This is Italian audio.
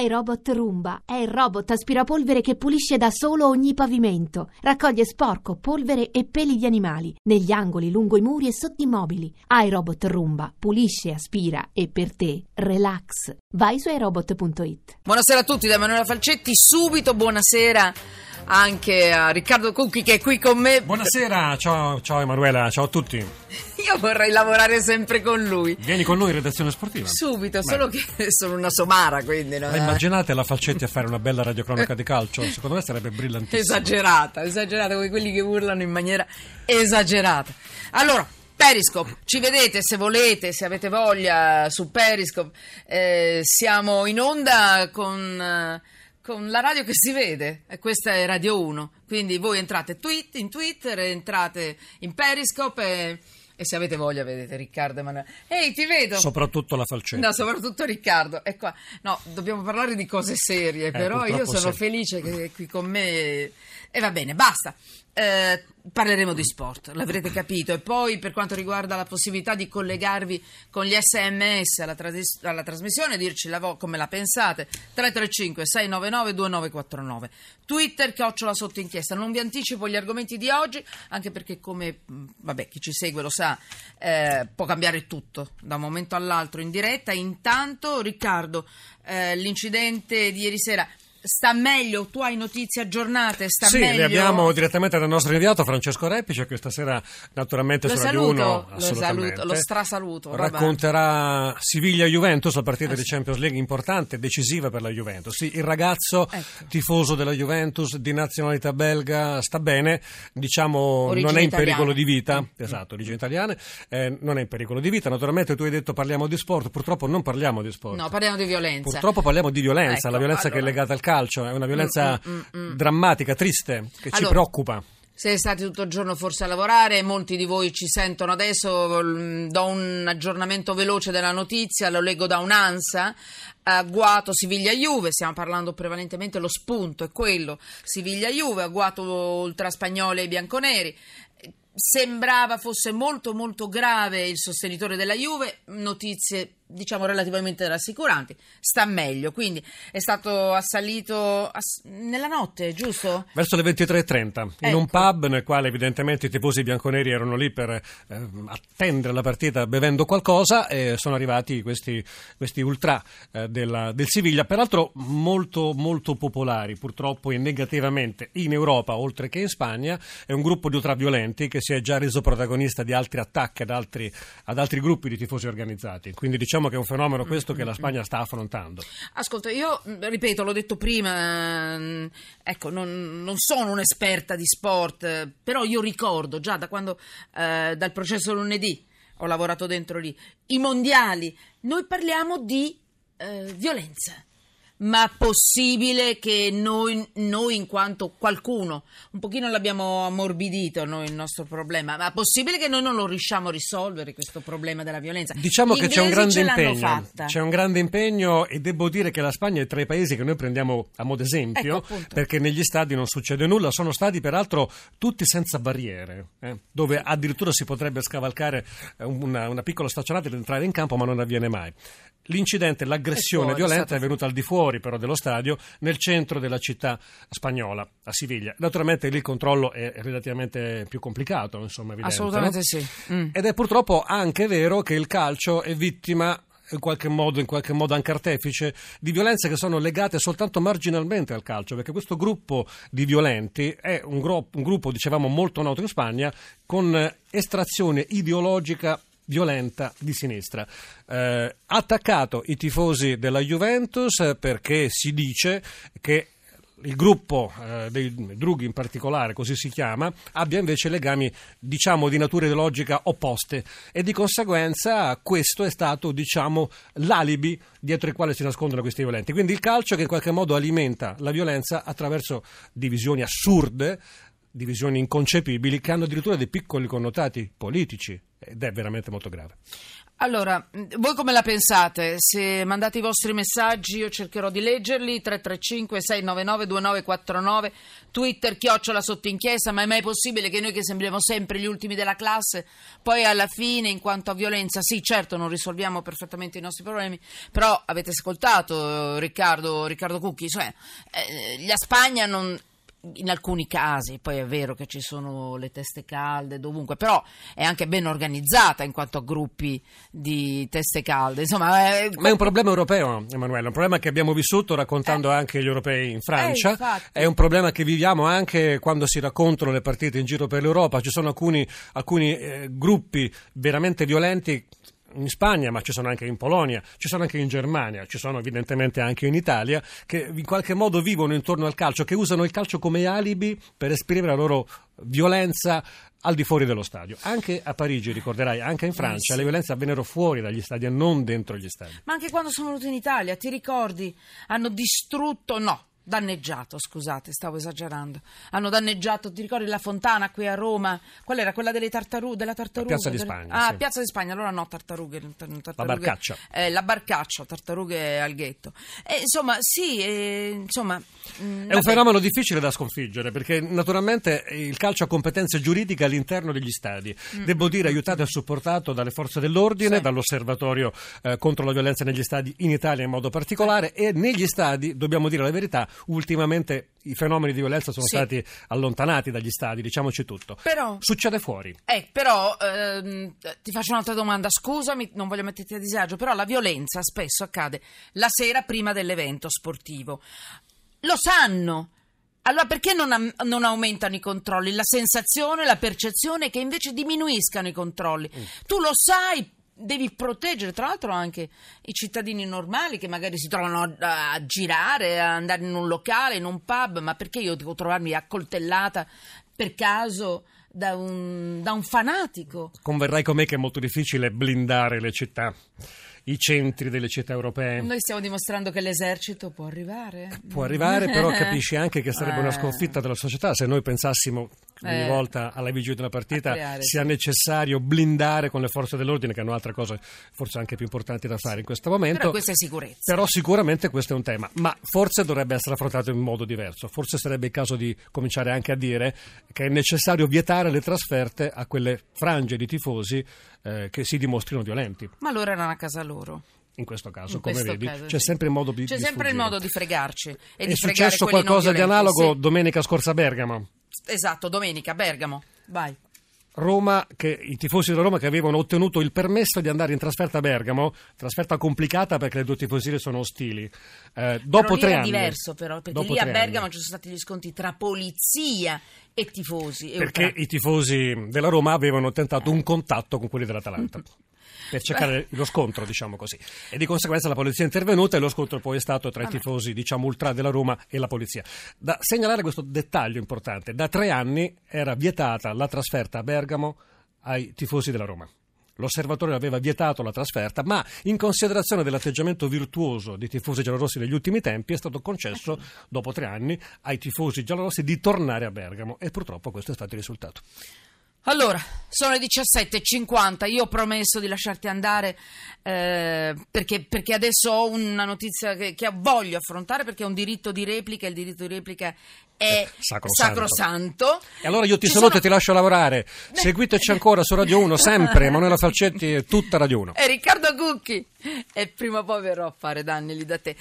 iRobot Roomba è il robot aspirapolvere che pulisce da solo ogni pavimento. Raccoglie sporco, polvere e peli di animali negli angoli, lungo i muri e sotto i mobili. iRobot Roomba pulisce, aspira e per te relax. Vai su iRobot.it. Buonasera a tutti da Emanuela Falcetti, subito buonasera anche a Riccardo Cucchi che è qui con me. Buonasera, ciao, ciao Emanuela, ciao a tutti. Io vorrei lavorare sempre con lui. Vieni con noi in redazione sportiva. Subito, Beh. solo che sono una somara, quindi... Non immaginate la Falcetti a fare una bella radiocronaca di calcio? Secondo me sarebbe brillantissimo. Esagerata, esagerata, come quelli che urlano in maniera esagerata. Allora, Periscope, ci vedete se volete, se avete voglia su Periscope. Eh, siamo in onda con... Con la radio che si vede, e questa è Radio 1. Quindi voi entrate tweet, in Twitter, entrate in Periscope e, e se avete voglia vedete Riccardo Emanuele. Ehi, ti vedo! Soprattutto la falcetta. No, soprattutto Riccardo. È qua. No, dobbiamo parlare di cose serie, eh, però io sono sì. felice che qui con me. E va bene, basta. Eh, parleremo di sport, l'avrete capito. E poi per quanto riguarda la possibilità di collegarvi con gli sms alla, tras- alla trasmissione, dirci la vo- come la pensate, 335 699 2949. Twitter, chiocciola sotto inchiesta. Non vi anticipo gli argomenti di oggi, anche perché come vabbè, chi ci segue lo sa, eh, può cambiare tutto da un momento all'altro in diretta. Intanto, Riccardo, eh, l'incidente di ieri sera sta meglio? Tu hai notizie aggiornate? Sta sì, meglio? le abbiamo direttamente dal nostro inviato Francesco Repice, che stasera naturalmente lo su Radio 1 lo, saluto, lo strasaluto. Racconterà Siviglia-Juventus, la partita eh, di Champions League importante, decisiva per la Juventus. Sì, il ragazzo ecco. tifoso della Juventus di nazionalità belga sta bene, diciamo origine non è in italiana. pericolo di vita, mm. esatto, origine italiana, eh, non è in pericolo di vita. Naturalmente tu hai detto parliamo di sport, purtroppo non parliamo di sport. No, parliamo di violenza. Purtroppo parliamo di violenza, ecco, la violenza allora... che è legata al calcio, è una violenza mm, mm, mm, mm. drammatica, triste, che allora, ci preoccupa. Siete stati tutto il giorno forse a lavorare, molti di voi ci sentono adesso, mm, do un aggiornamento veloce della notizia, lo leggo da un'ANSA, agguato Siviglia-Juve, stiamo parlando prevalentemente, lo spunto è quello, Siviglia-Juve, agguato ultraspagnole e bianconeri, sembrava fosse molto molto grave il sostenitore della Juve, notizie diciamo relativamente rassicuranti, sta meglio, quindi è stato assalito ass- nella notte, giusto? Verso le 23.30, ecco. in un ecco. pub nel quale evidentemente i tifosi bianconeri erano lì per eh, attendere la partita bevendo qualcosa e sono arrivati questi, questi ultra eh, della, del Siviglia, peraltro molto molto popolari purtroppo e negativamente in Europa oltre che in Spagna, è un gruppo di ultraviolenti che si è già reso protagonista di altri attacchi ad altri, ad altri gruppi di tifosi organizzati, quindi diciamo diciamo che è un fenomeno questo che la Spagna sta affrontando. Ascolta, io ripeto, l'ho detto prima, mm, ecco, non, non sono un'esperta di sport, però io ricordo già da quando, eh, dal processo lunedì, ho lavorato dentro lì, i mondiali, noi parliamo di eh, violenza ma possibile che noi, noi, in quanto qualcuno, un pochino l'abbiamo ammorbidito noi il nostro problema, ma possibile che noi non lo riusciamo a risolvere questo problema della violenza? Diciamo Gli che c'è un grande impegno, c'è un grande impegno e devo dire che la Spagna è tra i paesi che noi prendiamo a modo esempio, ecco, perché negli stadi non succede nulla, sono stadi peraltro tutti senza barriere, eh, dove addirittura si potrebbe scavalcare una, una piccola staccionata ed entrare in campo, ma non avviene mai. L'incidente, l'aggressione fuori, violenta è venuta al di fuori però dello stadio, nel centro della città spagnola, a Siviglia. Naturalmente lì il controllo è relativamente più complicato, insomma, evidente. Assolutamente no? sì. Mm. Ed è purtroppo anche vero che il calcio è vittima in qualche modo, in qualche modo anche artefice di violenze che sono legate soltanto marginalmente al calcio, perché questo gruppo di violenti è un, gro- un gruppo, dicevamo, molto noto in Spagna, con estrazione ideologica violenta di sinistra. Eh, attaccato i tifosi della Juventus perché si dice che il gruppo eh, dei drughi in particolare, così si chiama, abbia invece legami diciamo di natura ideologica opposte e di conseguenza questo è stato diciamo l'alibi dietro il quale si nascondono questi violenti. Quindi il calcio che in qualche modo alimenta la violenza attraverso divisioni assurde divisioni inconcepibili che hanno addirittura dei piccoli connotati politici ed è veramente molto grave. Allora, voi come la pensate? Se mandate i vostri messaggi io cercherò di leggerli, 335-699-2949, Twitter, chiocciola sotto inchiesta, ma è mai possibile che noi che sembriamo sempre gli ultimi della classe, poi alla fine in quanto a violenza, sì certo non risolviamo perfettamente i nostri problemi, però avete ascoltato Riccardo, Riccardo Cucchi, cioè eh, la Spagna non in alcuni casi, poi è vero che ci sono le teste calde dovunque, però è anche ben organizzata in quanto a gruppi di teste calde. Insomma, è... Ma è un problema europeo, Emanuele, un problema che abbiamo vissuto raccontando eh. anche gli europei in Francia, eh, è un problema che viviamo anche quando si raccontano le partite in giro per l'Europa, ci sono alcuni, alcuni eh, gruppi veramente violenti in Spagna, ma ci sono anche in Polonia, ci sono anche in Germania, ci sono evidentemente anche in Italia, che in qualche modo vivono intorno al calcio, che usano il calcio come alibi per esprimere la loro violenza al di fuori dello stadio. Anche a Parigi, ricorderai, anche in Francia, eh sì. le violenze avvennero fuori dagli stadi e non dentro gli stadi. Ma anche quando sono venuti in Italia, ti ricordi? Hanno distrutto, no, danneggiato, scusate, stavo esagerando. Hanno danneggiato, ti ricordi la fontana qui a Roma? Qual era? Quella delle tartarughe, della tartaruga? Piazza di Spagna. Ah, sì. Piazza di Spagna, allora no, tartarughe. tartarughe la barcaccia. Eh, la barcaccia, tartarughe al ghetto. Eh, insomma, sì, eh, insomma... Mh, mm, è un fenomeno difficile da sconfiggere perché naturalmente il calcio ha competenze giuridiche all'interno degli stadi. Mm. Devo dire aiutato e supportato dalle forze dell'ordine, sì. dall'osservatorio eh, contro la violenza negli stadi in Italia in modo particolare e negli stadi, dobbiamo dire la verità, ultimamente i fenomeni di violenza sono sì. stati allontanati dagli stadi, diciamoci tutto. Però, Succede fuori. Eh, però ehm, ti faccio un'altra domanda, scusami, non voglio metterti a disagio, però la violenza spesso accade la sera prima dell'evento sportivo. Lo sanno. Allora perché non, non, aumentano i controlli? La sensazione, la percezione è che invece diminuiscano i controlli. Mm. Tu lo sai, devi proteggere tra l'altro anche i cittadini normali che magari si trovano a, a, girare, a andare in un locale, in un pub, ma perché io devo trovarmi accoltellata per caso da un, da un fanatico? Converrai con me che è molto difficile blindare le città i centri delle città europee. Noi stiamo dimostrando che l'esercito può arrivare. Può arrivare, però capisci anche che sarebbe una eh. sconfitta della società se noi pensassimo ogni eh, volta alla vigilia di una partita sia necessario blindare con le forze dell'ordine, che hanno altre cose forse anche più importanti da fare in questo momento. Però questa è sicurezza. Però sicuramente questo è un tema, ma forse dovrebbe essere affrontato in modo diverso. Forse sarebbe il caso di cominciare anche a dire che è necessario vietare le trasferte a quelle frange di tifosi eh, che si dimostrino violenti. Ma allora erano a casa loro in questo caso, in come questo vedi, caso, c'è sì. sempre il modo di C'è di sempre il modo di fregarci. E è di successo qualcosa di analogo sì. domenica scorsa a Bergamo. Esatto, domenica, Bergamo. Vai. Roma, che, i tifosi della Roma che avevano ottenuto il permesso di andare in trasferta a Bergamo, trasferta complicata perché le due tifoserie sono ostili. Eh, dopo tre anni. È diverso però, perché lì a Bergamo anni. ci sono stati gli sconti tra polizia e tifosi. Perché i tifosi della Roma avevano tentato un contatto con quelli dell'Atalanta. per cercare Beh. lo scontro, diciamo così. E di conseguenza la polizia è intervenuta e lo scontro poi è stato tra i tifosi, diciamo, ultra della Roma e la polizia. Da segnalare questo dettaglio importante: da tre anni era vietata la trasferta a Bergamo ai tifosi della Roma. L'osservatorio aveva vietato la trasferta, ma in considerazione dell'atteggiamento virtuoso dei tifosi giallorossi negli ultimi tempi è stato concesso, dopo tre anni, ai tifosi giallorossi di tornare a Bergamo e purtroppo questo è stato il risultato. Allora, sono le 17.50, io ho promesso di lasciarti andare eh, perché, perché, adesso ho una notizia che, che, voglio affrontare perché è un diritto di replica, il diritto di replica è sacrosanto. sacrosanto. E allora io ti Ci saluto sono... e ti lascio lavorare. Seguiteci ancora su Radio 1, sempre, Emanuela Falcetti e tutta Radio 1. E Riccardo Cucchi. E prima o poi verrò a fare danni lì da te.